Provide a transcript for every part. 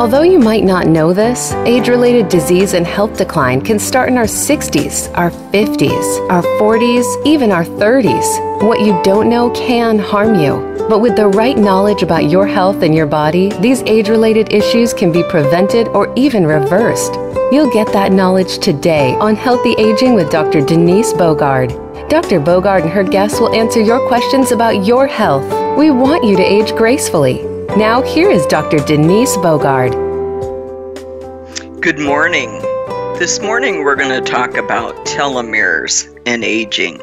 Although you might not know this, age related disease and health decline can start in our 60s, our 50s, our 40s, even our 30s. What you don't know can harm you. But with the right knowledge about your health and your body, these age related issues can be prevented or even reversed. You'll get that knowledge today on Healthy Aging with Dr. Denise Bogard. Dr. Bogard and her guests will answer your questions about your health. We want you to age gracefully. Now, here is Dr. Denise Bogard. Good morning. This morning, we're going to talk about telomeres and aging.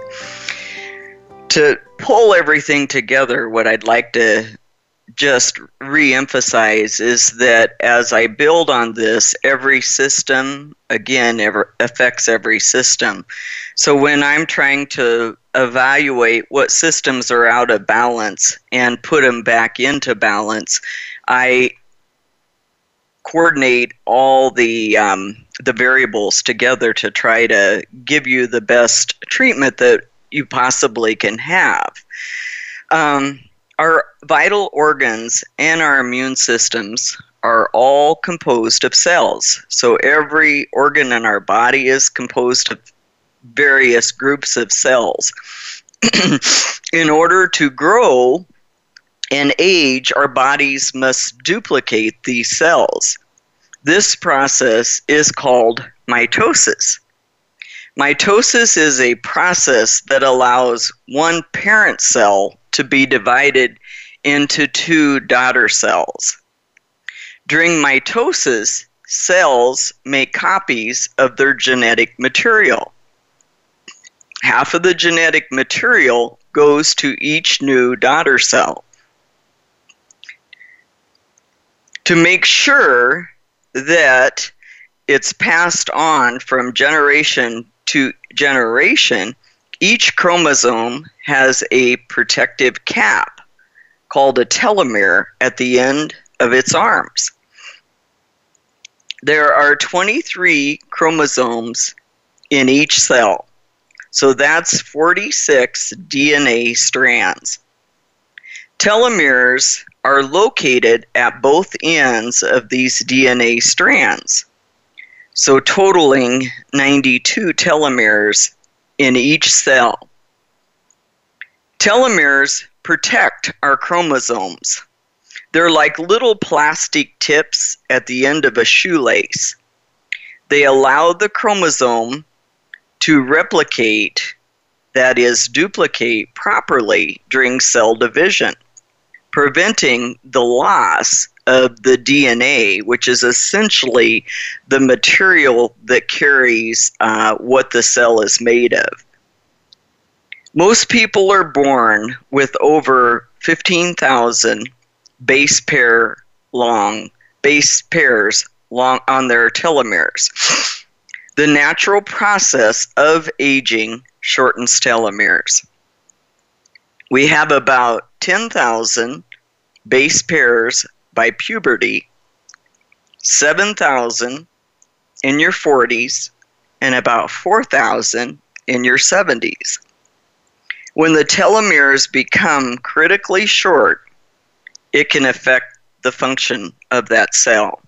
To pull everything together, what I'd like to just re emphasize is that as I build on this, every system, again, ever affects every system. So when I'm trying to evaluate what systems are out of balance and put them back into balance, I coordinate all the um, the variables together to try to give you the best treatment that you possibly can have. Um, our vital organs and our immune systems are all composed of cells. So every organ in our body is composed of various groups of cells. in order to grow and age, our bodies must duplicate these cells. This process is called mitosis. Mitosis is a process that allows one parent cell to be divided into two daughter cells. During mitosis, cells make copies of their genetic material half of the genetic material goes to each new daughter cell. To make sure that it's passed on from generation to generation, each chromosome has a protective cap called a telomere at the end of its arms. There are 23 chromosomes in each cell. So that's 46 DNA strands. Telomeres are located at both ends of these DNA strands, so totaling 92 telomeres in each cell. Telomeres protect our chromosomes. They're like little plastic tips at the end of a shoelace. They allow the chromosome to replicate, that is, duplicate properly during cell division, preventing the loss of the DNA, which is essentially the material that carries uh, what the cell is made of. Most people are born with over 15,000 base pair long base pairs long on their telomeres. The natural process of aging shortens telomeres. We have about 10,000 base pairs by puberty, 7,000 in your 40s, and about 4,000 in your 70s. When the telomeres become critically short, it can affect the function of that cell.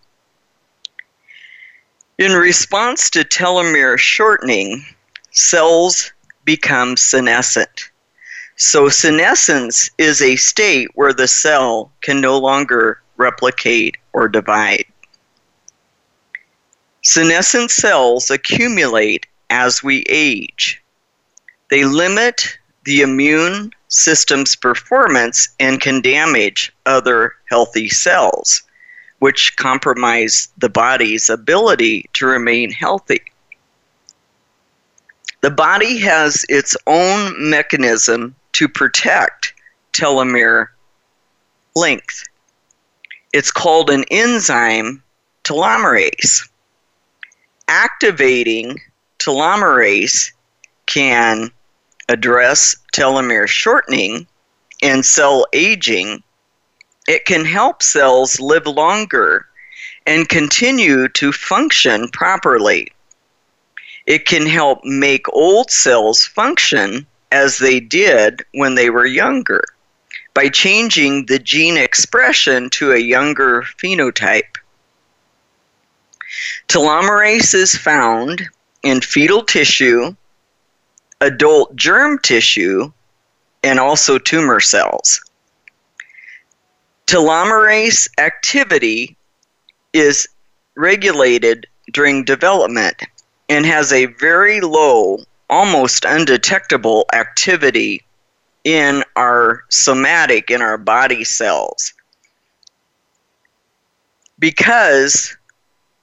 In response to telomere shortening, cells become senescent. So, senescence is a state where the cell can no longer replicate or divide. Senescent cells accumulate as we age. They limit the immune system's performance and can damage other healthy cells which compromise the body's ability to remain healthy. The body has its own mechanism to protect telomere length. It's called an enzyme telomerase. Activating telomerase can address telomere shortening and cell aging. It can help cells live longer and continue to function properly. It can help make old cells function as they did when they were younger by changing the gene expression to a younger phenotype. Telomerase is found in fetal tissue, adult germ tissue, and also tumor cells. Telomerase activity is regulated during development and has a very low, almost undetectable activity in our somatic, in our body cells. Because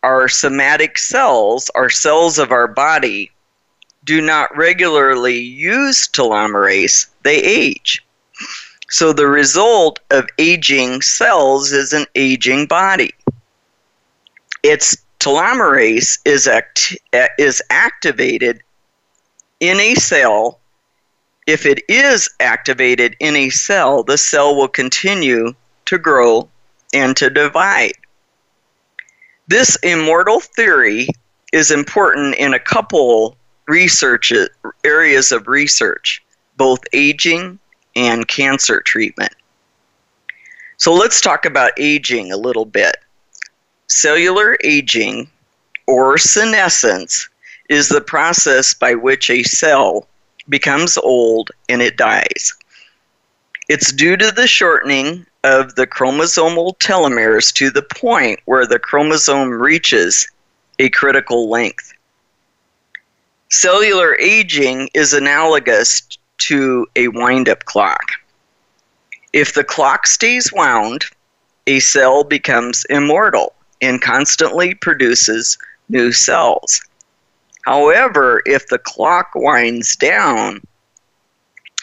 our somatic cells, our cells of our body, do not regularly use telomerase, they age. So the result of aging cells is an aging body. Its telomerase is, act- is activated in a cell. If it is activated in a cell, the cell will continue to grow and to divide. This immortal theory is important in a couple research areas of research, both aging and cancer treatment. So let's talk about aging a little bit. Cellular aging or senescence is the process by which a cell becomes old and it dies. It's due to the shortening of the chromosomal telomeres to the point where the chromosome reaches a critical length. Cellular aging is analogous to a wind up clock. If the clock stays wound, a cell becomes immortal and constantly produces new cells. However, if the clock winds down,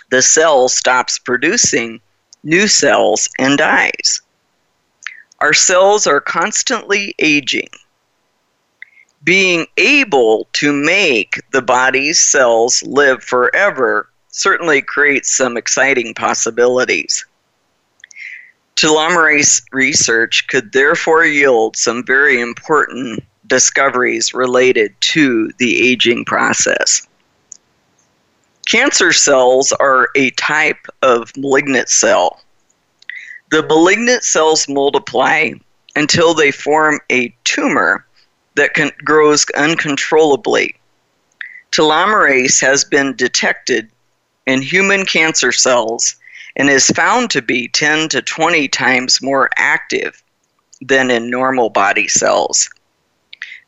the cell stops producing new cells and dies. Our cells are constantly aging. Being able to make the body's cells live forever certainly creates some exciting possibilities. Telomerase research could therefore yield some very important discoveries related to the aging process. Cancer cells are a type of malignant cell. The malignant cells multiply until they form a tumor that grows uncontrollably. Telomerase has been detected in human cancer cells and is found to be 10 to 20 times more active than in normal body cells.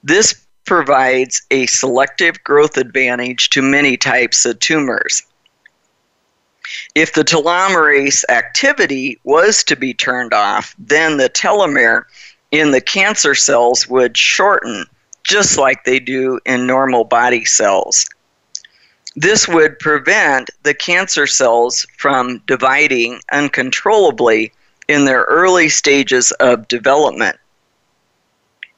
This provides a selective growth advantage to many types of tumors. If the telomerase activity was to be turned off, then the telomere in the cancer cells would shorten just like they do in normal body cells. This would prevent the cancer cells from dividing uncontrollably in their early stages of development.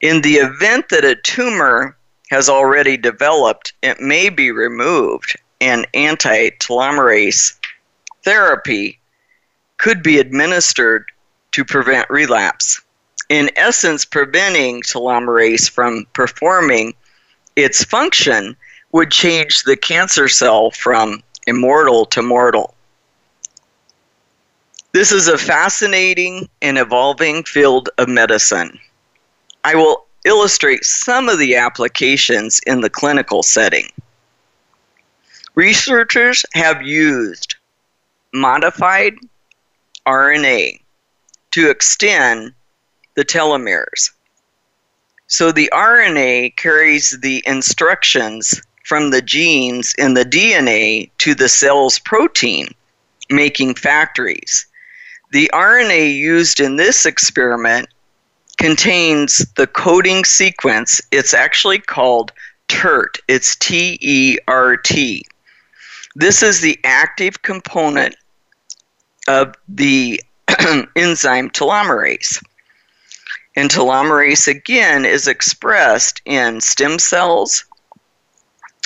In the event that a tumor has already developed, it may be removed, and anti telomerase therapy could be administered to prevent relapse. In essence, preventing telomerase from performing its function would change the cancer cell from immortal to mortal. This is a fascinating and evolving field of medicine. I will illustrate some of the applications in the clinical setting. Researchers have used modified RNA to extend the telomeres. So the RNA carries the instructions from the genes in the DNA to the cell's protein, making factories. The RNA used in this experiment contains the coding sequence. It's actually called TERT. It's T E R T. This is the active component of the enzyme telomerase. And telomerase again is expressed in stem cells,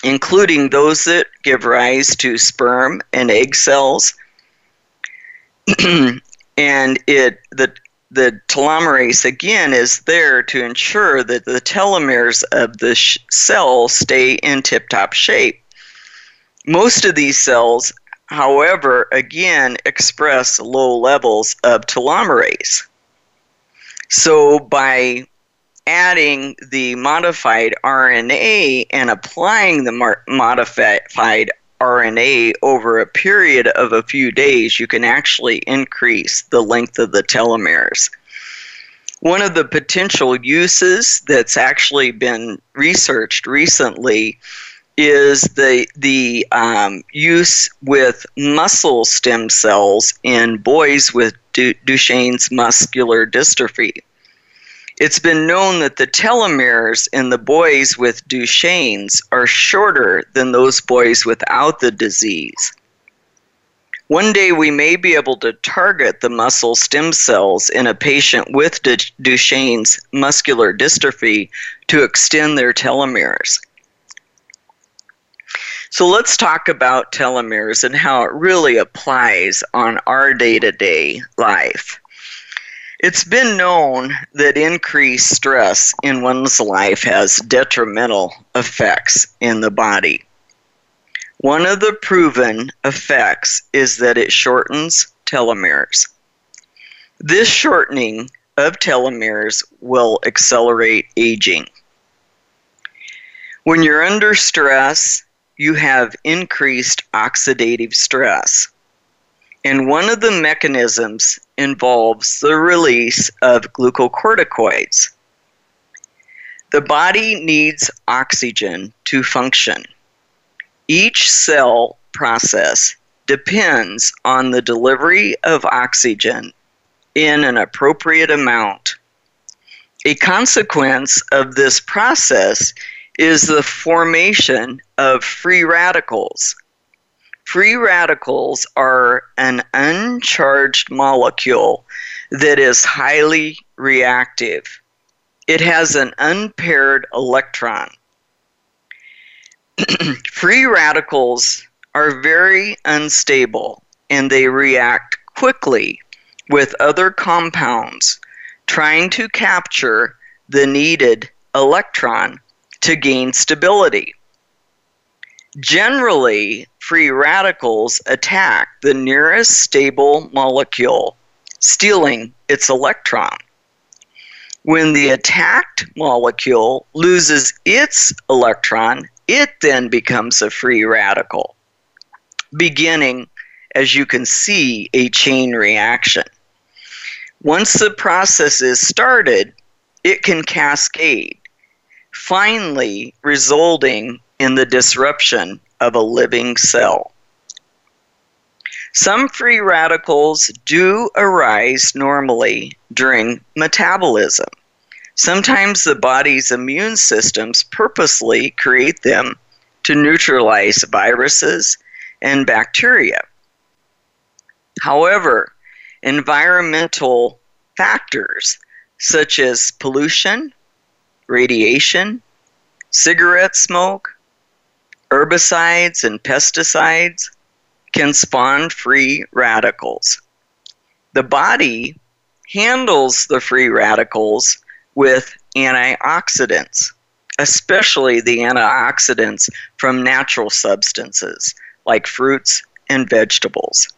including those that give rise to sperm and egg cells. and it the the telomerase again is there to ensure that the telomeres of the sh- cell stay in tip-top shape. Most of these cells, however, again express low levels of telomerase. So by adding the modified RNA and applying the modified RNA over a period of a few days, you can actually increase the length of the telomeres. One of the potential uses that's actually been researched recently is the the um, use with muscle stem cells in boys with du- Duchenne's muscular dystrophy. It's been known that the telomeres in the boys with Duchenne's are shorter than those boys without the disease. One day we may be able to target the muscle stem cells in a patient with Duchenne's muscular dystrophy to extend their telomeres. So let's talk about telomeres and how it really applies on our day to day life. It's been known that increased stress in one's life has detrimental effects in the body. One of the proven effects is that it shortens telomeres. This shortening of telomeres will accelerate aging. When you're under stress, you have increased oxidative stress. And one of the mechanisms involves the release of glucocorticoids. The body needs oxygen to function. Each cell process depends on the delivery of oxygen in an appropriate amount. A consequence of this process is the formation of free radicals. Free radicals are an uncharged molecule that is highly reactive. It has an unpaired electron. Free radicals are very unstable and they react quickly with other compounds, trying to capture the needed electron to gain stability. Generally, free radicals attack the nearest stable molecule, stealing its electron. When the attacked molecule loses its electron, it then becomes a free radical, beginning, as you can see, a chain reaction. Once the process is started, it can cascade finally resulting in the disruption of a living cell. Some free radicals do arise normally during metabolism. Sometimes the body's immune systems purposely create them to neutralize viruses and bacteria. However, environmental factors such as pollution, radiation, cigarette smoke, herbicides, and pesticides can spawn free radicals. The body handles the free radicals with antioxidants, especially the antioxidants from natural substances like fruits and vegetables.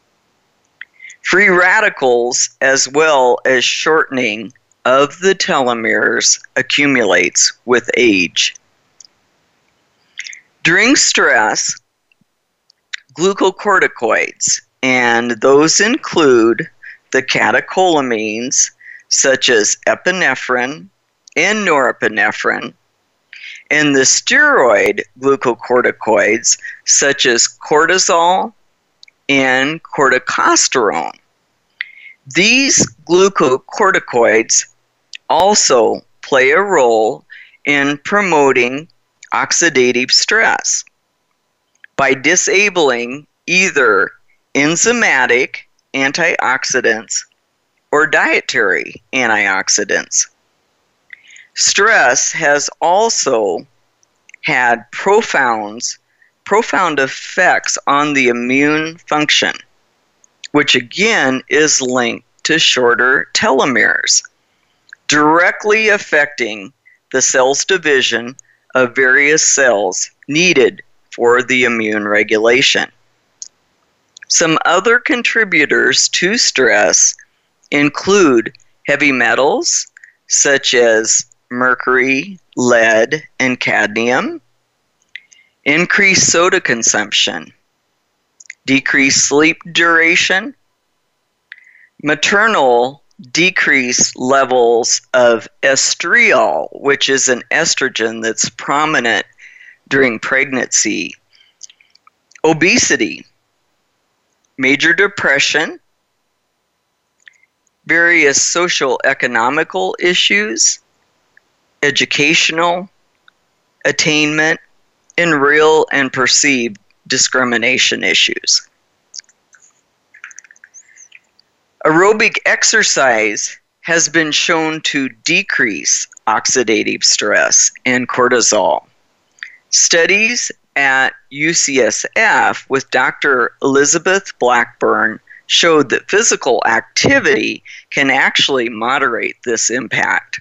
Free radicals, as well as shortening of the telomeres accumulates with age. During stress, glucocorticoids, and those include the catecholamines such as epinephrine and norepinephrine, and the steroid glucocorticoids such as cortisol and corticosterone. These glucocorticoids also play a role in promoting oxidative stress by disabling either enzymatic antioxidants or dietary antioxidants. Stress has also had profound, profound effects on the immune function, which again is linked to shorter telomeres, directly affecting the cell's division of various cells needed for the immune regulation. Some other contributors to stress include heavy metals such as mercury, lead, and cadmium, increased soda consumption, decreased sleep duration, maternal decreased levels of estriol, which is an estrogen that's prominent during pregnancy, obesity, major depression, various social economical issues, educational attainment, and real and perceived discrimination issues. Aerobic exercise has been shown to decrease oxidative stress and cortisol. Studies at UCSF with Dr. Elizabeth Blackburn showed that physical activity can actually moderate this impact.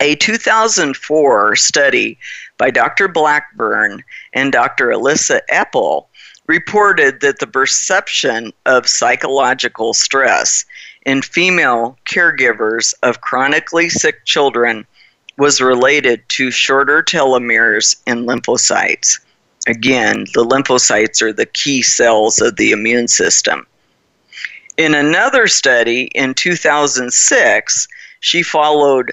A 2004 study by Dr. Blackburn and Dr. Elissa Epel reported that the perception of psychological stress in female caregivers of chronically sick children was related to shorter telomeres in lymphocytes. Again, the lymphocytes are the key cells of the immune system. In another study in 2006, she followed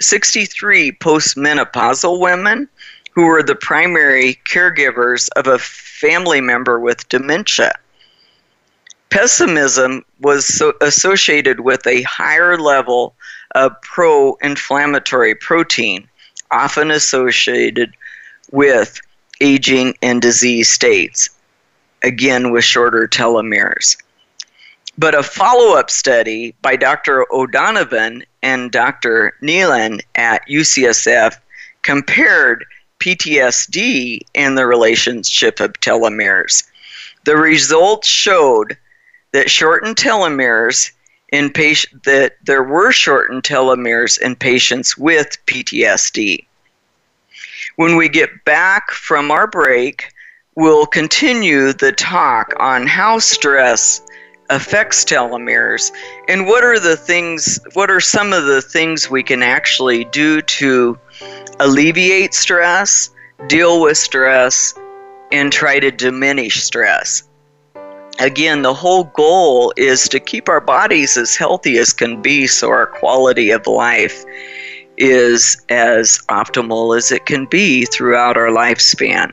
63 postmenopausal women who were the primary caregivers of a family member with dementia. Pessimism was so associated with a higher level of pro inflammatory protein, often associated with aging and disease states, again with shorter telomeres. But a follow up study by Dr. O'Donovan and Dr. Neylan at UCSF compared PTSD and the relationship of telomeres. The results showed that shortened telomeres in patient that there were shortened telomeres in patients with PTSD. When we get back from our break, we'll continue the talk on how stress affects telomeres and what are the things what are some of the things we can actually do to alleviate stress, deal with stress, and try to diminish stress. Again, the whole goal is to keep our bodies as healthy as can be so our quality of life is as optimal as it can be throughout our lifespan.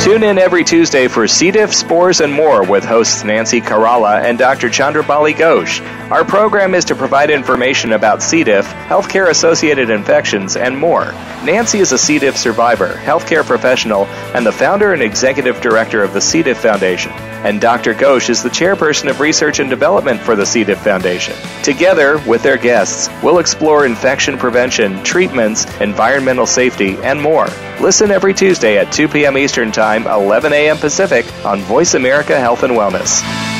Tune in every Tuesday for C. diff, spores, and more with hosts Nancy Caralla and Dr. Chandrabali Ghosh. Our program is to provide information about C. diff, healthcare associated infections, and more. Nancy is a C. diff survivor, healthcare professional, and the founder and executive director of the C. diff Foundation. And Dr. Ghosh is the chairperson of research and development for the C. diff Foundation. Together, with their guests, we'll explore infection prevention, treatments, environmental safety, and more. Listen every Tuesday at 2 p.m. Eastern Time, 11 a.m. Pacific on Voice America Health and Wellness.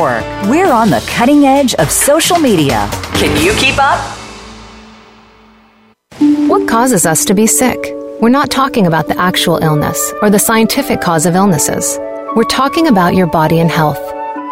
Network. We're on the cutting edge of social media. Can you keep up? What causes us to be sick? We're not talking about the actual illness or the scientific cause of illnesses. We're talking about your body and health.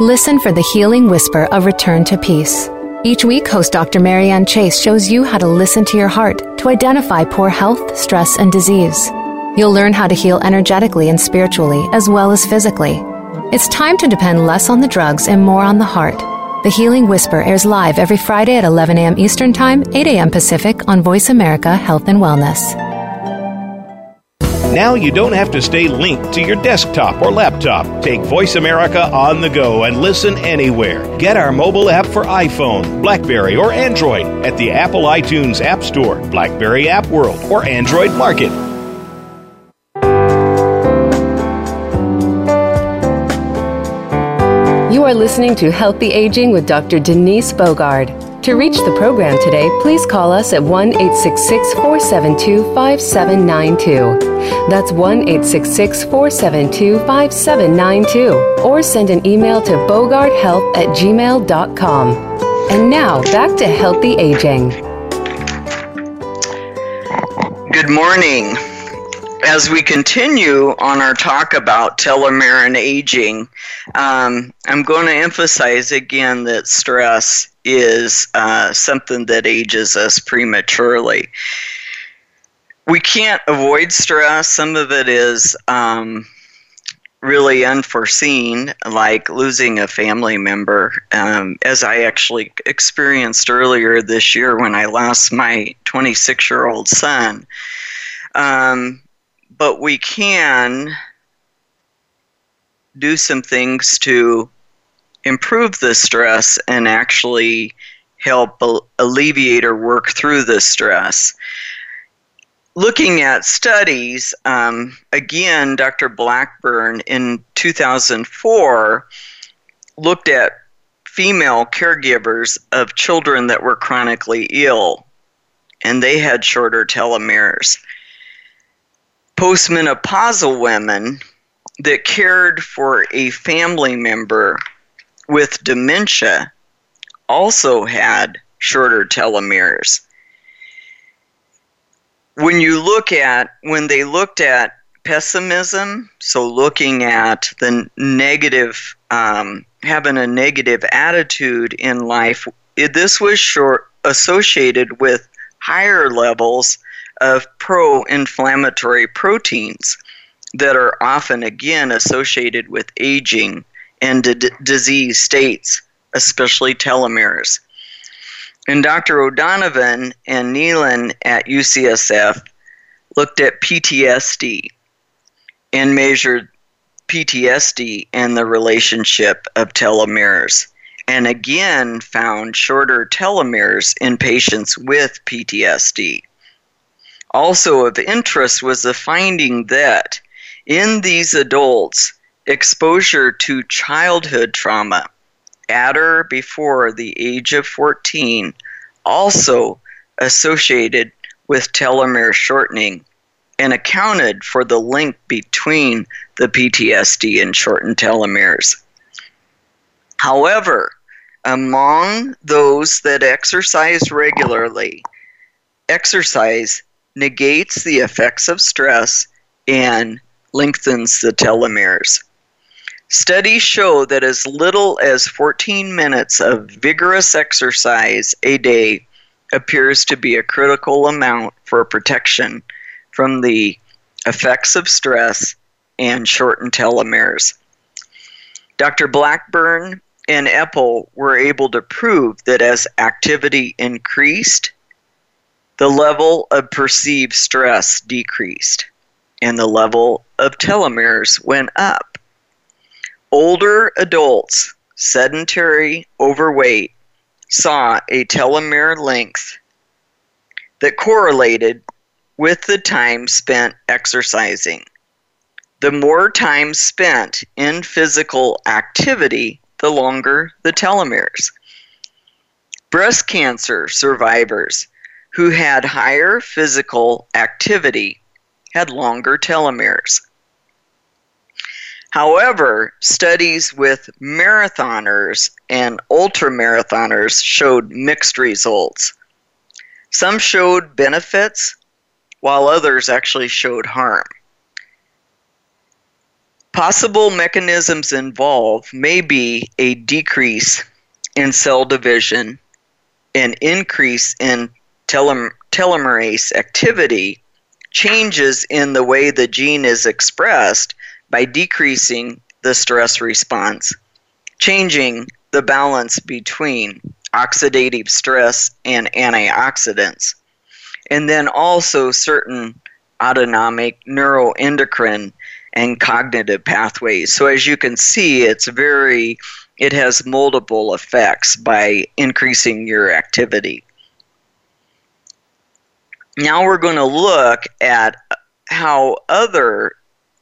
Listen for the healing whisper of return to peace. Each week, host Dr. Marianne Chase shows you how to listen to your heart to identify poor health, stress, and disease. You'll learn how to heal energetically and spiritually, as well as physically. It's time to depend less on the drugs and more on the heart. The Healing Whisper airs live every Friday at 11 a.m. Eastern Time, 8 a.m. Pacific on Voice America Health and Wellness. Now you don't have to stay linked to your desktop or laptop. Take Voice America on the go and listen anywhere. Get our mobile app for iPhone, Blackberry, or Android at the Apple iTunes App Store, Blackberry App World, or Android Market. You are listening to Healthy Aging with Dr. Denise Bogard. To reach the program today, please call us at 1 866 472 5792. That's 1 866 472 5792. Or send an email to bogardhealth at gmail.com. And now, back to Healthy Aging. Good morning. As we continue on our talk about telomere and aging, um, I'm going to emphasize again that stress is uh, something that ages us prematurely. We can't avoid stress. Some of it is um, really unforeseen, like losing a family member, um, as I actually experienced earlier this year when I lost my 26 year old son. Um, but we can do some things to improve the stress and actually help alleviate or work through the stress. Looking at studies, um, again, Dr. Blackburn in 2004 looked at female caregivers of children that were chronically ill, and they had shorter telomeres postmenopausal women that cared for a family member with dementia also had shorter telomeres. When you look at, when they looked at pessimism, so looking at the negative, um, having a negative attitude in life, it, this was short, associated with higher levels of pro inflammatory proteins that are often, again, associated with aging and d- disease states, especially telomeres. And Dr. O'Donovan and Neylan at UCSF looked at PTSD and measured PTSD and the relationship of telomeres, and again found shorter telomeres in patients with PTSD. Also of interest was the finding that in these adults, exposure to childhood trauma at or before the age of 14 also associated with telomere shortening and accounted for the link between the PTSD and shortened telomeres. However, among those that exercise regularly, exercise negates the effects of stress and lengthens the telomeres. Studies show that as little as 14 minutes of vigorous exercise a day appears to be a critical amount for protection from the effects of stress and shortened telomeres. Dr. Blackburn and Epel were able to prove that as activity increased, the level of perceived stress decreased and the level of telomeres went up. Older adults, sedentary, overweight, saw a telomere length that correlated with the time spent exercising. The more time spent in physical activity, the longer the telomeres. Breast cancer survivors who had higher physical activity had longer telomeres. However, studies with marathoners and ultramarathoners showed mixed results. Some showed benefits, while others actually showed harm. Possible mechanisms involved may be a decrease in cell division, an increase in telem- telomerase activity, changes in the way the gene is expressed by decreasing the stress response, changing the balance between oxidative stress and antioxidants, and then also certain autonomic neuroendocrine and cognitive pathways. So as you can see, it's very it has multiple effects by increasing your activity. Now we're going to look at how other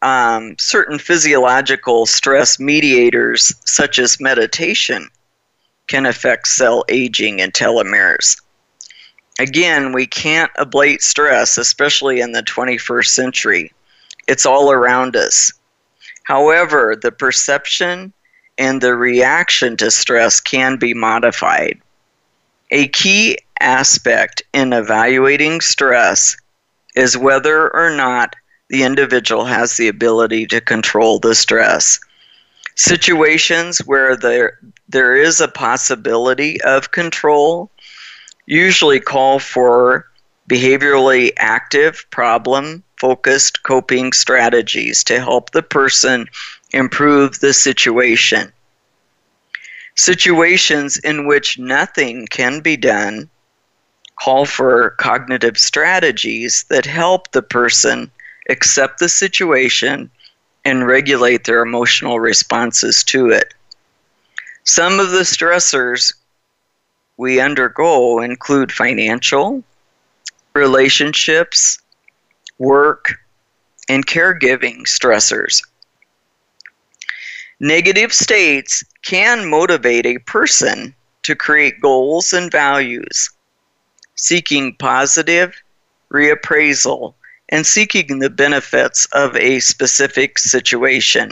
um, certain physiological stress mediators, such as meditation, can affect cell aging and telomeres. Again, we can't ablate stress, especially in the 21st century. It's all around us. However, the perception and the reaction to stress can be modified. A key aspect in evaluating stress is whether or not the individual has the ability to control the stress. Situations where there, there is a possibility of control usually call for behaviorally active, problem focused coping strategies to help the person improve the situation. Situations in which nothing can be done call for cognitive strategies that help the person accept the situation and regulate their emotional responses to it. Some of the stressors we undergo include financial, relationships, work, and caregiving stressors. Negative states can motivate a person to create goals and values, seeking positive reappraisal and seeking the benefits of a specific situation.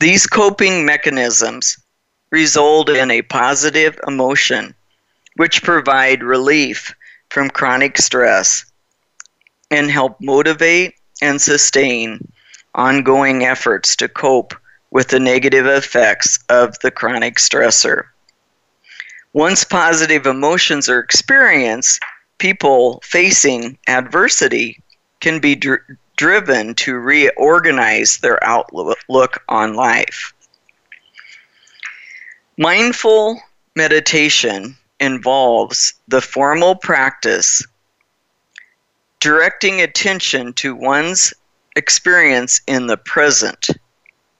These coping mechanisms result in a positive emotion, which provide relief from chronic stress and help motivate and sustain ongoing efforts to cope with the negative effects of the chronic stressor. Once positive emotions are experienced, people facing adversity can be dr- driven to reorganize their outlook on life. Mindful meditation involves the formal practice directing attention to one's experience in the present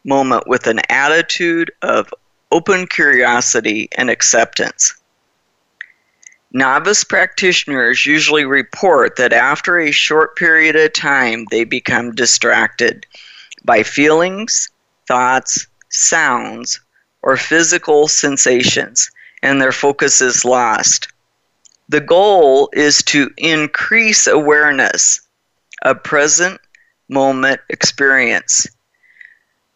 moment with an attitude of open curiosity and acceptance. Novice practitioners usually report that after a short period of time, they become distracted by feelings, thoughts, sounds, or physical sensations, and their focus is lost. The goal is to increase awareness of present moment experience,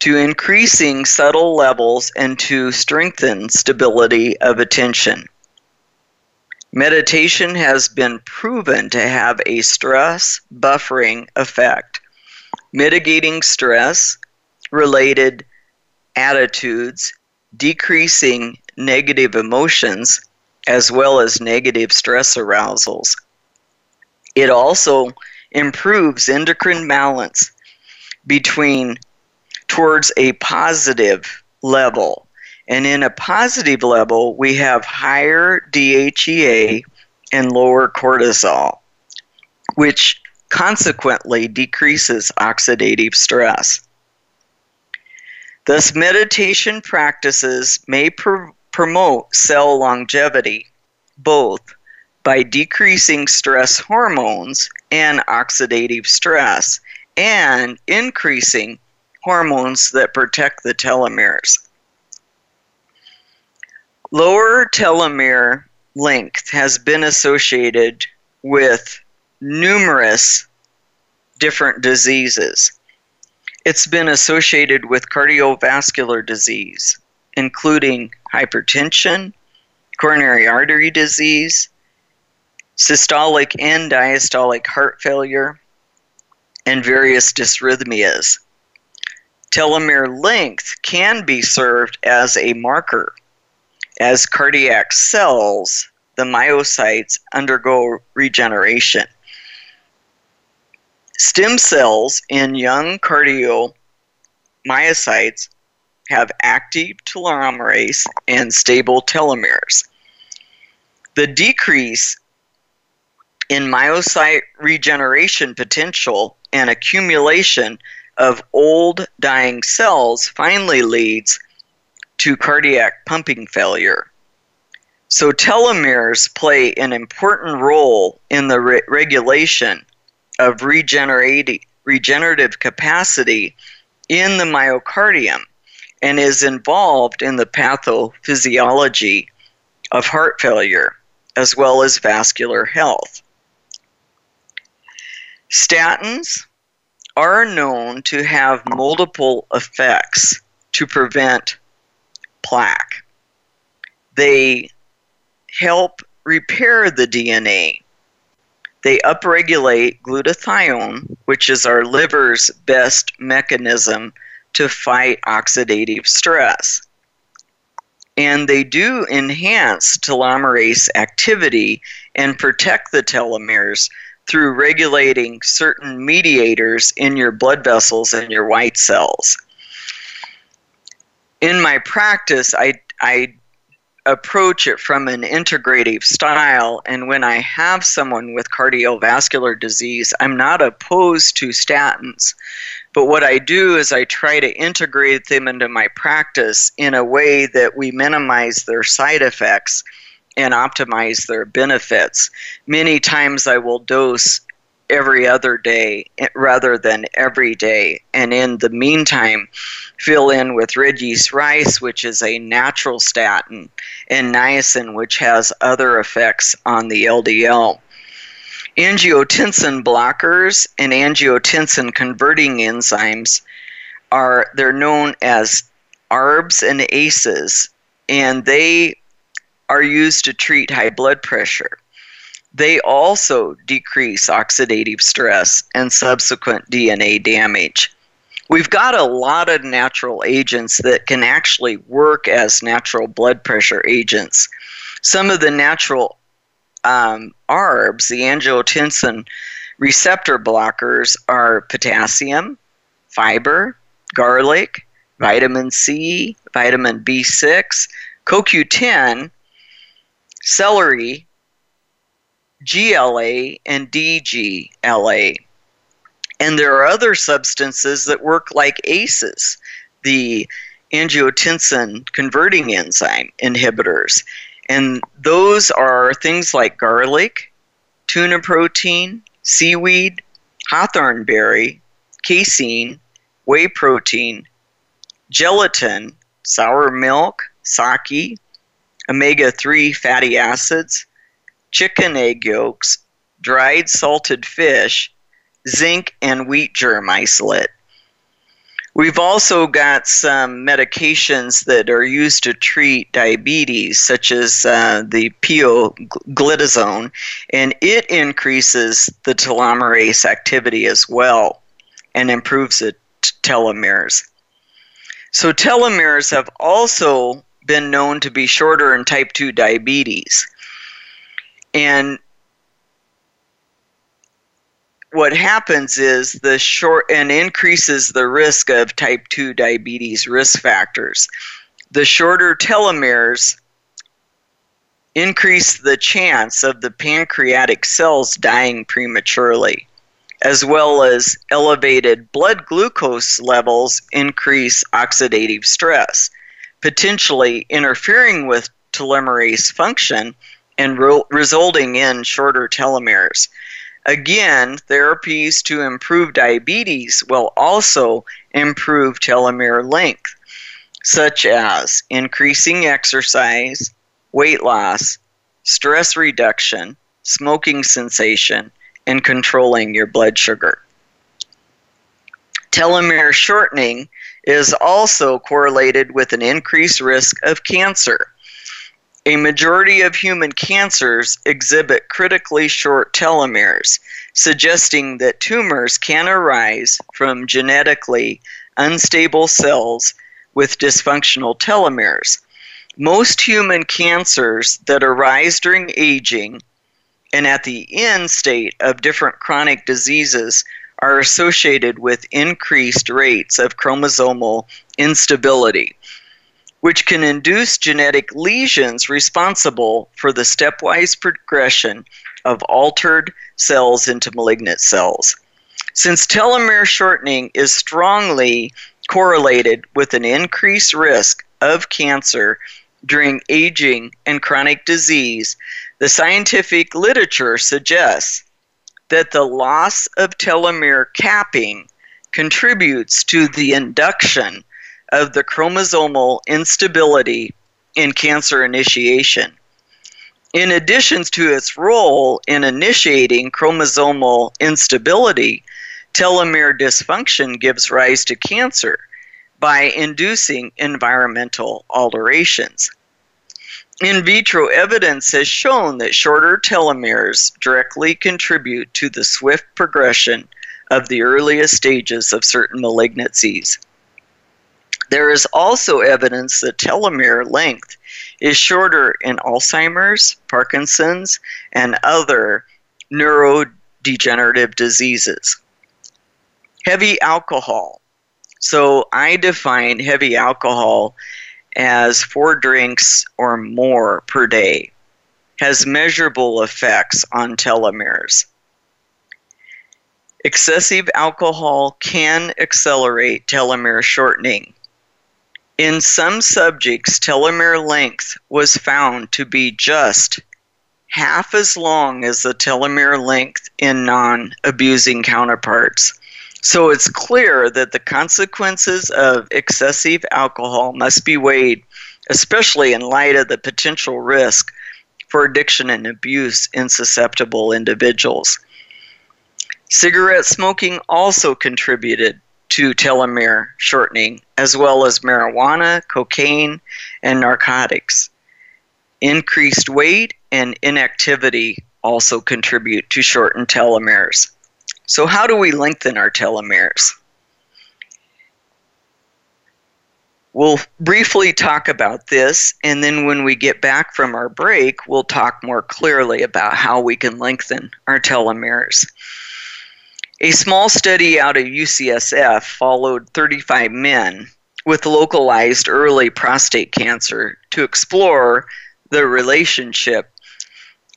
to increasing subtle levels, and to strengthen stability of attention. Meditation has been proven to have a stress buffering effect, mitigating stress related attitudes, decreasing negative emotions, as well as negative stress arousals. It also improves endocrine balance between towards a positive level and in a positive level, we have higher DHEA and lower cortisol, which consequently decreases oxidative stress. Thus, meditation practices may pr- promote cell longevity, both by decreasing stress hormones and oxidative stress, and increasing hormones that protect the telomeres. Lower telomere length has been associated with numerous different diseases. It's been associated with cardiovascular disease, including hypertension, coronary artery disease, systolic and diastolic heart failure, and various dysrhythmias. Telomere length can be served as a marker as cardiac cells, the myocytes, undergo regeneration. Stem cells in young cardiomyocytes have active telomerase and stable telomeres. The decrease in myocyte regeneration potential and accumulation of old dying cells finally leads to cardiac pumping failure. So, telomeres play an important role in the re- regulation of regenerative capacity in the myocardium and is involved in the pathophysiology of heart failure as well as vascular health. Statins are known to have multiple effects to prevent plaque. They help repair the DNA. They upregulate glutathione, which is our liver's best mechanism to fight oxidative stress. And they do enhance telomerase activity and protect the telomeres through regulating certain mediators in your blood vessels and your white cells. In my practice, I, I approach it from an integrative style, and when I have someone with cardiovascular disease, I'm not opposed to statins. But what I do is I try to integrate them into my practice in a way that we minimize their side effects and optimize their benefits. Many times I will dose every other day eh, rather than every day. And in the meantime, fill in with red yeast rice, which is a natural statin, and niacin, which has other effects on the LDL. Angiotensin blockers and angiotensin converting enzymes are they're known as ARBs and ACEs, and they are used to treat high blood pressure. They also decrease oxidative stress and subsequent DNA damage. We've got a lot of natural agents that can actually work as natural blood pressure agents. Some of the natural um, ARBs, the angiotensin receptor blockers, are potassium, fiber, garlic, vitamin C, vitamin B6, CoQ10, celery, GLA, and DGLA. And there are other substances that work like ACEs, the angiotensin converting enzyme inhibitors. And those are things like garlic, tuna protein, seaweed, hawthorn berry, casein, whey protein, gelatin, sour milk, sake, omega 3 fatty acids, chicken egg yolks, dried salted fish, zinc, and wheat germ isolate. We've also got some medications that are used to treat diabetes, such as uh, the pioglitazone, and it increases the telomerase activity as well and improves the t- telomeres. So, telomeres have also been known to be shorter in type 2 diabetes. And what happens is the short and increases the risk of type 2 diabetes risk factors. The shorter telomeres increase the chance of the pancreatic cells dying prematurely, as well as elevated blood glucose levels increase oxidative stress, potentially interfering with telomerase function and re- resulting in shorter telomeres. Again, therapies to improve diabetes will also improve telomere length, such as increasing exercise, weight loss, stress reduction, smoking cessation, and controlling your blood sugar. Telomere shortening is also correlated with an increased risk of cancer. A majority of human cancers exhibit critically short telomeres, suggesting that tumors can arise from genetically unstable cells with dysfunctional telomeres. Most human cancers that arise during aging and at the end state of different chronic diseases are associated with increased rates of chromosomal instability, which can induce genetic lesions responsible for the stepwise progression of altered cells into malignant cells. Since telomere shortening is strongly correlated with an increased risk of cancer during aging and chronic disease, the scientific literature suggests that the loss of telomere capping contributes to the induction of the chromosomal instability in cancer initiation. In addition to its role in initiating chromosomal instability, telomere dysfunction gives rise to cancer by inducing environmental alterations. In vitro evidence has shown that shorter telomeres directly contribute to the swift progression of the earliest stages of certain malignancies. There is also evidence that telomere length is shorter in Alzheimer's, Parkinson's, and other neurodegenerative diseases. Heavy alcohol. So I define heavy alcohol as four drinks or more per day has measurable effects on telomeres. Excessive alcohol can accelerate telomere shortening. In some subjects, telomere length was found to be just half as long as the telomere length in non abusing counterparts. So it's clear that the consequences of excessive alcohol must be weighed, especially in light of the potential risk for addiction and abuse in susceptible individuals. Cigarette smoking also contributed to telomere shortening, as well as marijuana, cocaine, and narcotics. Increased weight and inactivity also contribute to shortened telomeres. So, how do we lengthen our telomeres? We'll briefly talk about this, and then when we get back from our break, we'll talk more clearly about how we can lengthen our telomeres. A small study out of UCSF followed 35 men with localized early prostate cancer to explore the relationship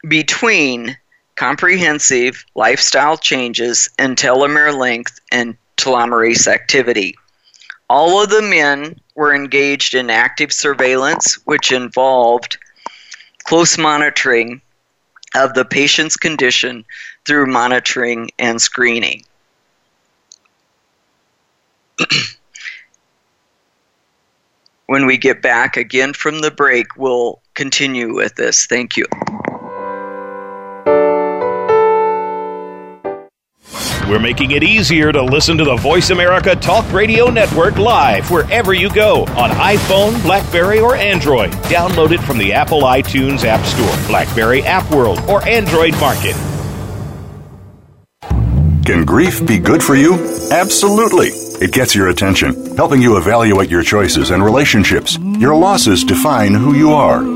between comprehensive lifestyle changes and telomere length and telomerase activity. All of the men were engaged in active surveillance, which involved close monitoring of the patient's condition through monitoring and screening. when we get back again from the break, we'll continue with this. Thank you. We're making it easier to listen to the Voice America Talk Radio Network live wherever you go on iPhone, Blackberry, or Android. Download it from the Apple iTunes App Store, Blackberry App World, or Android Market. Can grief be good for you? Absolutely. It gets your attention, helping you evaluate your choices and relationships. Your losses define who you are.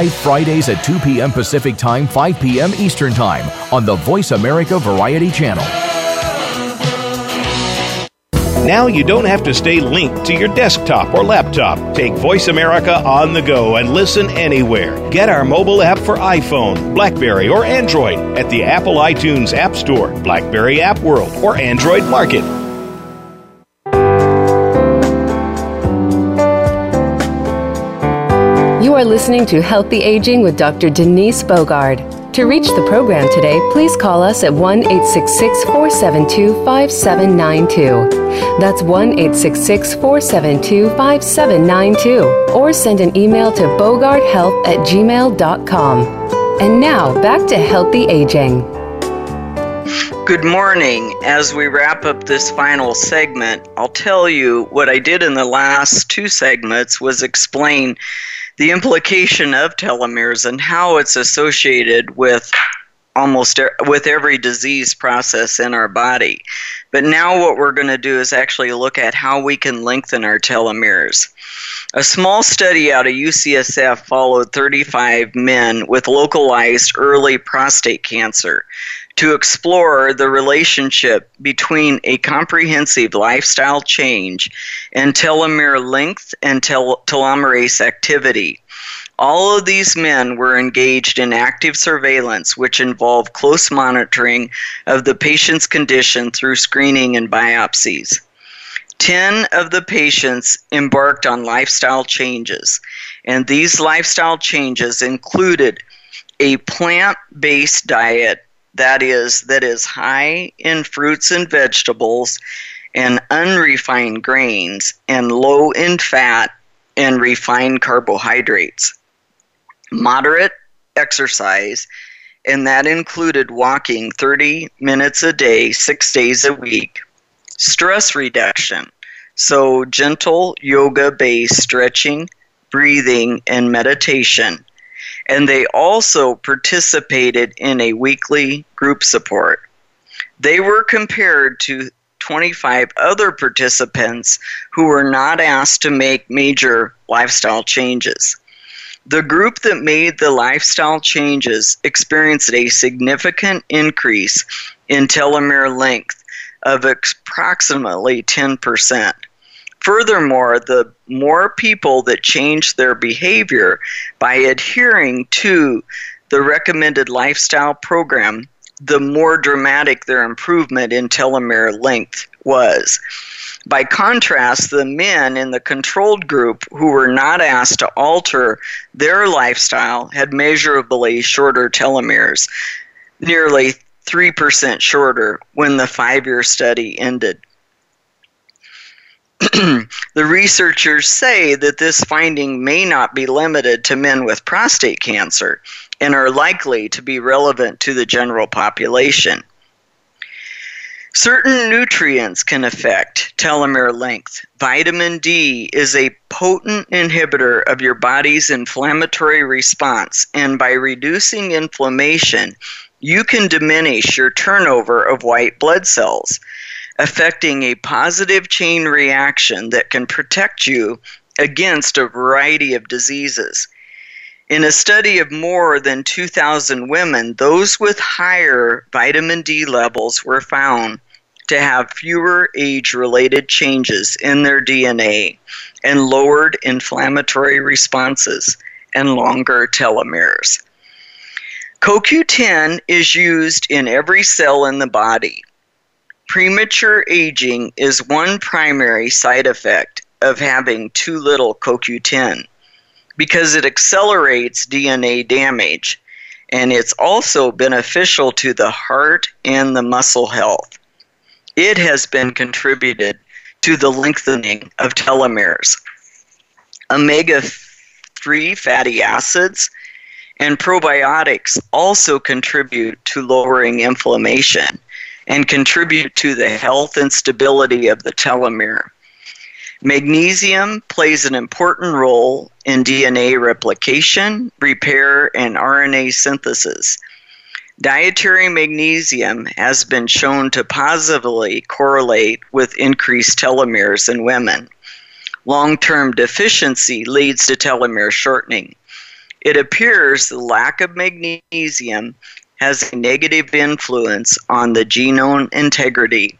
Fridays at 2 p.m. Pacific Time, 5 p.m. Eastern Time on the Voice America Variety Channel. Now you don't have to stay linked to your desktop or laptop. Take Voice America on the go and listen anywhere. Get our mobile app for iPhone, Blackberry, or Android at the Apple iTunes App Store, Blackberry App World, or Android Market. You are listening to Healthy Aging with Dr. Denise Bogard. To reach the program today, please call us at 1 866 472 5792. That's 1 866 472 5792. Or send an email to bogardhealth at gmail.com. And now, back to Healthy Aging. Good morning. As we wrap up this final segment, I'll tell you what I did in the last two segments was explain the implication of telomeres and how it's associated with almost with every disease process in our body. But now what we're going to do is actually look at how we can lengthen our telomeres. A small study out of UCSF followed 35 men with localized early prostate cancer to explore the relationship between a comprehensive lifestyle change and telomere length and tel- telomerase activity. All of these men were engaged in active surveillance, which involved close monitoring of the patient's condition through screening and biopsies. Ten of the patients embarked on lifestyle changes, and these lifestyle changes included a plant based diet that is that is high in fruits and vegetables and unrefined grains and low in fat and refined carbohydrates moderate exercise, and that included walking 30 minutes a day, six days a week, stress reduction, so gentle yoga based stretching, breathing, and meditation. And they also participated in a weekly group support. They were compared to 25 other participants who were not asked to make major lifestyle changes. The group that made the lifestyle changes experienced a significant increase in telomere length of approximately 10%. Furthermore, the more people that changed their behavior by adhering to the recommended lifestyle program, the more dramatic their improvement in telomere length was. By contrast, the men in the controlled group who were not asked to alter their lifestyle had measurably shorter telomeres, nearly 3% shorter when the five year study ended. the researchers say that this finding may not be limited to men with prostate cancer and are likely to be relevant to the general population. Certain nutrients can affect telomere length. Vitamin D is a potent inhibitor of your body's inflammatory response, and by reducing inflammation, you can diminish your turnover of white blood cells, affecting a positive chain reaction that can protect you against a variety of diseases. In a study of more than 2,000 women, those with higher vitamin D levels were found to have fewer age related changes in their DNA and lowered inflammatory responses and longer telomeres. CoQ10 is used in every cell in the body. Premature aging is one primary side effect of having too little CoQ10 because it accelerates DNA damage and it's also beneficial to the heart and the muscle health. It has been contributed to the lengthening of telomeres. Omega 3 fatty acids And probiotics also contribute to lowering inflammation and contribute to the health and stability of the telomere. Magnesium plays an important role in DNA replication, repair, and RNA synthesis. Dietary magnesium has been shown to positively correlate with increased telomeres in women. Long term deficiency leads to telomere shortening. It appears the lack of magnesium has a negative influence on the genome integrity.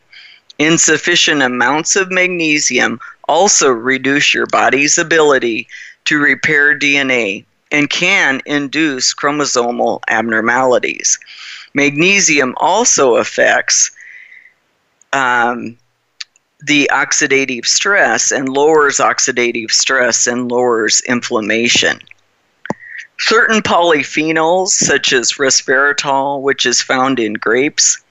Insufficient amounts of magnesium also reduce your body's ability to repair DNA and can induce chromosomal abnormalities. Magnesium also affects um, the oxidative stress and lowers oxidative stress and lowers inflammation. Certain polyphenols, such as resveratrol, which is found in grapes,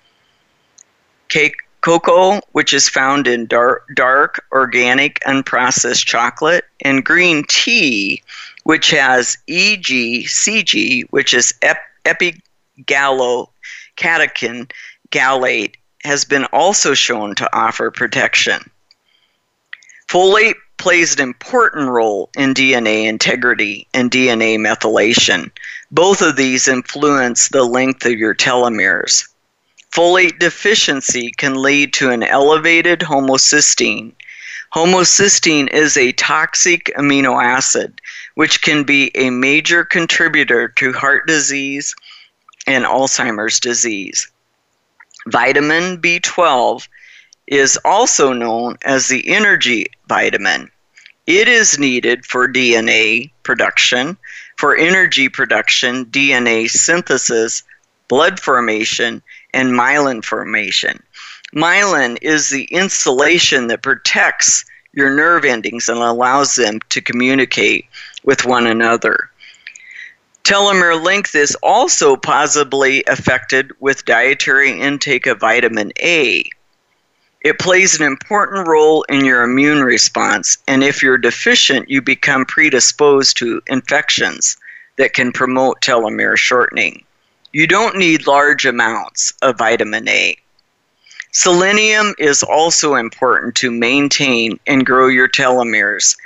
cocoa, which is found in dark, dark, organic, unprocessed chocolate, and green tea, which has EGCG, which is ep- epigallocatechin gallate, has been also shown to offer protection. Folate plays an important role in DNA integrity and DNA methylation. Both of these influence the length of your telomeres. Folate deficiency can lead to an elevated homocysteine. Homocysteine is a toxic amino acid which can be a major contributor to heart disease and Alzheimer's disease. Vitamin B12 is also known as the energy vitamin. It is needed for DNA production, for energy production, DNA synthesis, blood formation, and myelin formation. Myelin is the insulation that protects your nerve endings and allows them to communicate with one another. Telomere length is also possibly affected with dietary intake of vitamin A. It plays an important role in your immune response, and if you're deficient, you become predisposed to infections that can promote telomere shortening. You don't need large amounts of vitamin A. Selenium is also important to maintain and grow your telomeres.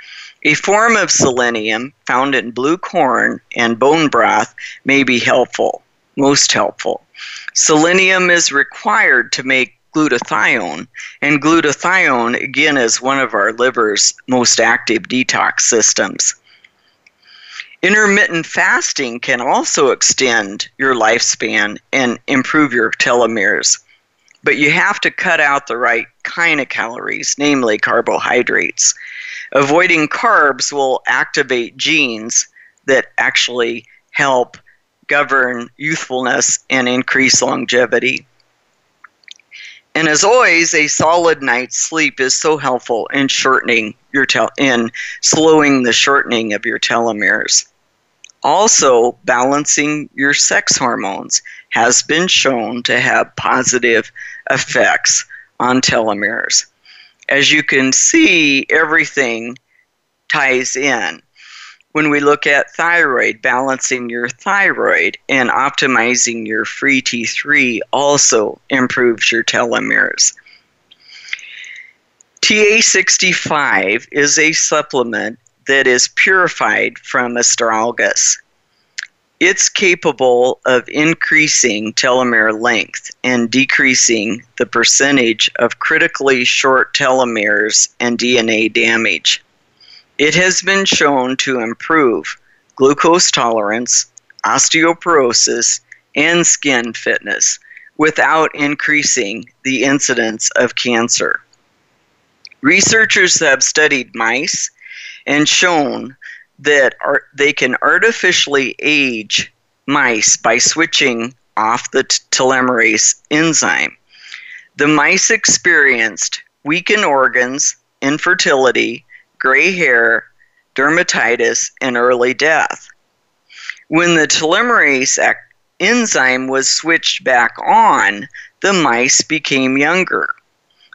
A form of selenium found in blue corn and bone broth may be helpful, most helpful. Selenium is required to make glutathione, and glutathione, again, is one of our liver's most active detox systems. Intermittent fasting can also extend your lifespan and improve your telomeres, but you have to cut out the right kind of calories, namely carbohydrates. Avoiding carbs will activate genes that actually help govern youthfulness and increase longevity. And as always, a solid night's sleep is so helpful in shortening your tel- in slowing the shortening of your telomeres. Also, balancing your sex hormones has been shown to have positive effects on telomeres. As you can see, everything ties in. When we look at thyroid, balancing your thyroid and optimizing your free T3 also improves your telomeres. TA65 is a supplement that is purified from astragalus. It's capable of increasing telomere length and decreasing the percentage of critically short telomeres and DNA damage. It has been shown to improve glucose tolerance, osteoporosis, and skin fitness without increasing the incidence of cancer. Researchers have studied mice and shown that they can artificially age mice by switching off the t- telomerase enzyme. The mice experienced weakened organs, infertility, gray hair, dermatitis, and early death. When the telomerase ac- enzyme was switched back on, the mice became younger.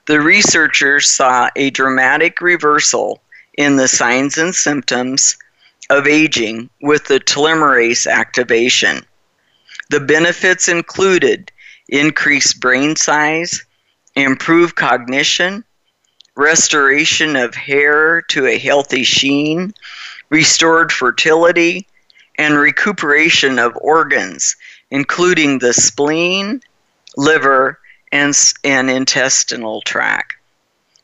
The researchers saw a dramatic reversal in the signs and symptoms of aging with the telomerase activation. The benefits included increased brain size, improved cognition, restoration of hair to a healthy sheen, restored fertility, and recuperation of organs, including the spleen, liver, and, and intestinal tract.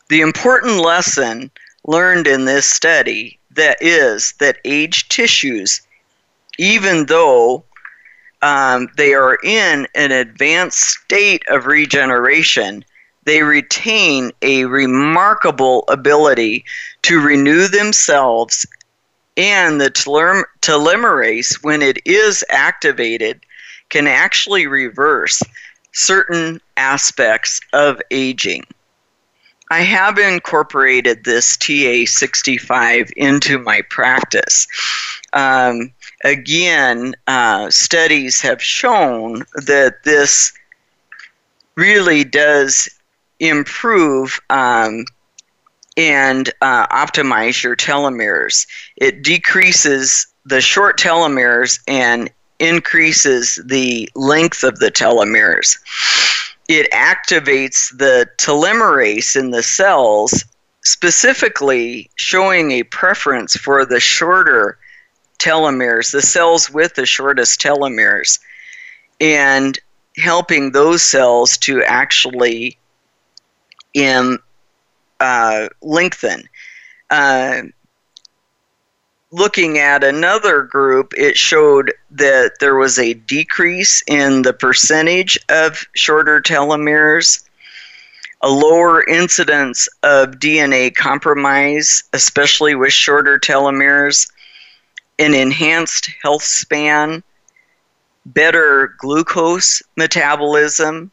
The important lesson learned in this study that is that aged tissues, even though um, they are in an advanced state of regeneration, they retain a remarkable ability to renew themselves and the telomerase, when it is activated, can actually reverse certain aspects of aging. I have incorporated this TA65 into my practice. Um, again, uh, studies have shown that this really does improve um, and uh, optimize your telomeres. It decreases the short telomeres and increases the length of the telomeres. It activates the telomerase in the cells, specifically showing a preference for the shorter telomeres, the cells with the shortest telomeres, and helping those cells to actually in uh, lengthen. Uh, looking at another group, it showed that there was a decrease in the percentage of shorter telomeres, a lower incidence of DNA compromise, especially with shorter telomeres, an enhanced health span, better glucose metabolism,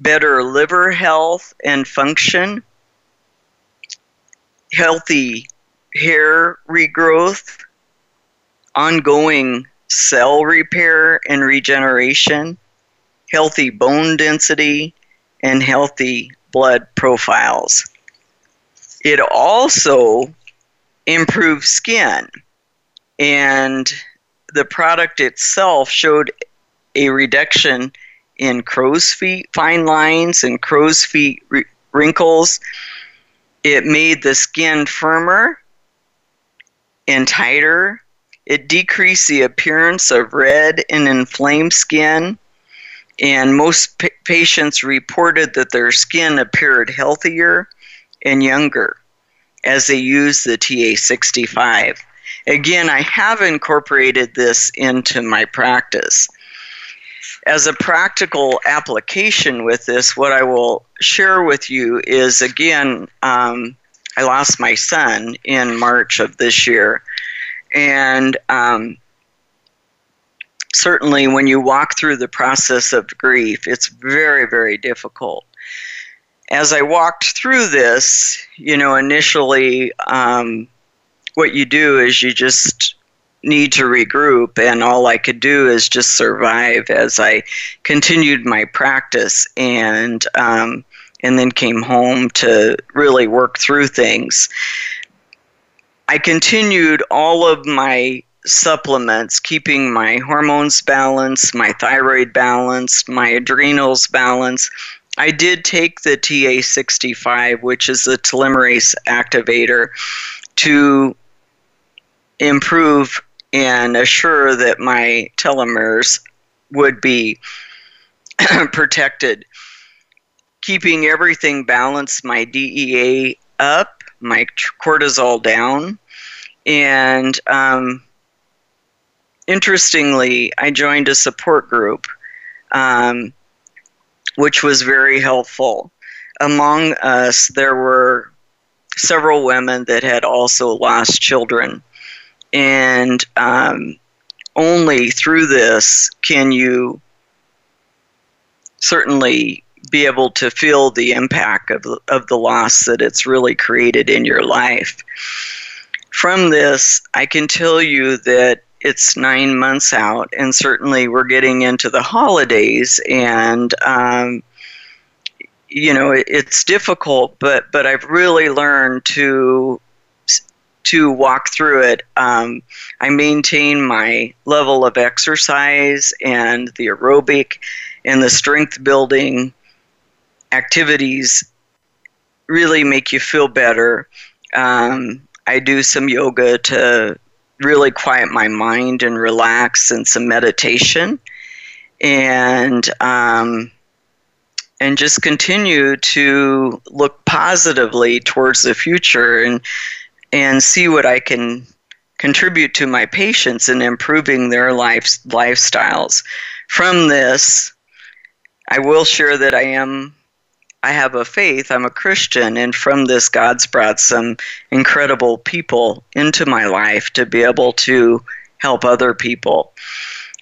better liver health and function, healthy hair regrowth, ongoing cell repair and regeneration, healthy bone density, and healthy blood profiles. It also improves skin, and the product itself showed a reduction in crow's feet fine lines and crow's feet wrinkles it made the skin firmer and tighter. It decreased the appearance of red and inflamed skin. And most p- patients reported that their skin appeared healthier and younger as they used the TA65. Again, I have incorporated this into my practice as a practical application with this, what I will share with you is again, um, I lost my son in March of this year. And um, certainly, when you walk through the process of grief, it's very, very difficult. As I walked through this, you know, initially, um, what you do is you just need to regroup and all I could do is just survive as I continued my practice and um, and then came home to really work through things. I continued all of my supplements, keeping my hormones balanced, my thyroid balanced, my adrenals balanced. I did take the TA65, which is a telomerase activator, to improve and assure that my telomeres would be protected. Keeping everything balanced, my DHEA up, my cortisol down, and um, interestingly, I joined a support group, um, which was very helpful. Among us, there were several women that had also lost children and um, only through this can you certainly be able to feel the impact of, of the loss that it's really created in your life. From this, I can tell you that it's nine months out, and certainly we're getting into the holidays, and um, you know it, it's difficult, but but I've really learned to to walk through it. Um, I maintain my level of exercise and the aerobic and the strength building activities really make you feel better. Um, I do some yoga to really quiet my mind and relax, and some meditation, and um, and just continue to look positively towards the future and and see what I can contribute to my patients in improving their life lifestyles. From this, I will share that I am I have a faith, I'm a Christian, and from this, God's brought some incredible people into my life to be able to help other people.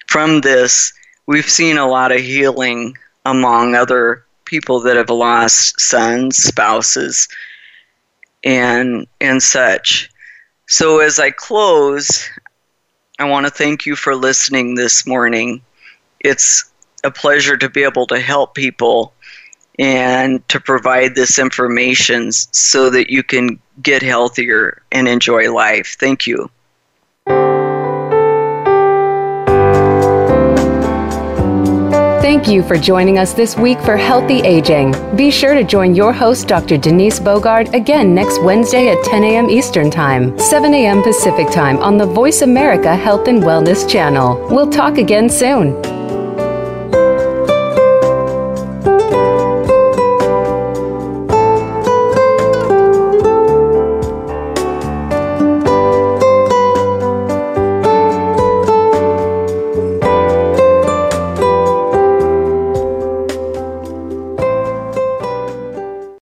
From this, we've seen a lot of healing among other people that have lost sons, spouses, and and such. So as I close, I want to thank you for listening this morning. It's a pleasure to be able to help people and to provide this information so that you can get healthier and enjoy life. Thank you. Thank you for joining us this week for Healthy Aging. Be sure to join your host, Dr. Denise Bogard, again next Wednesday at 10 a.m. Eastern Time, 7 a.m. Pacific Time on the Voice America Health and Wellness channel. We'll talk again soon.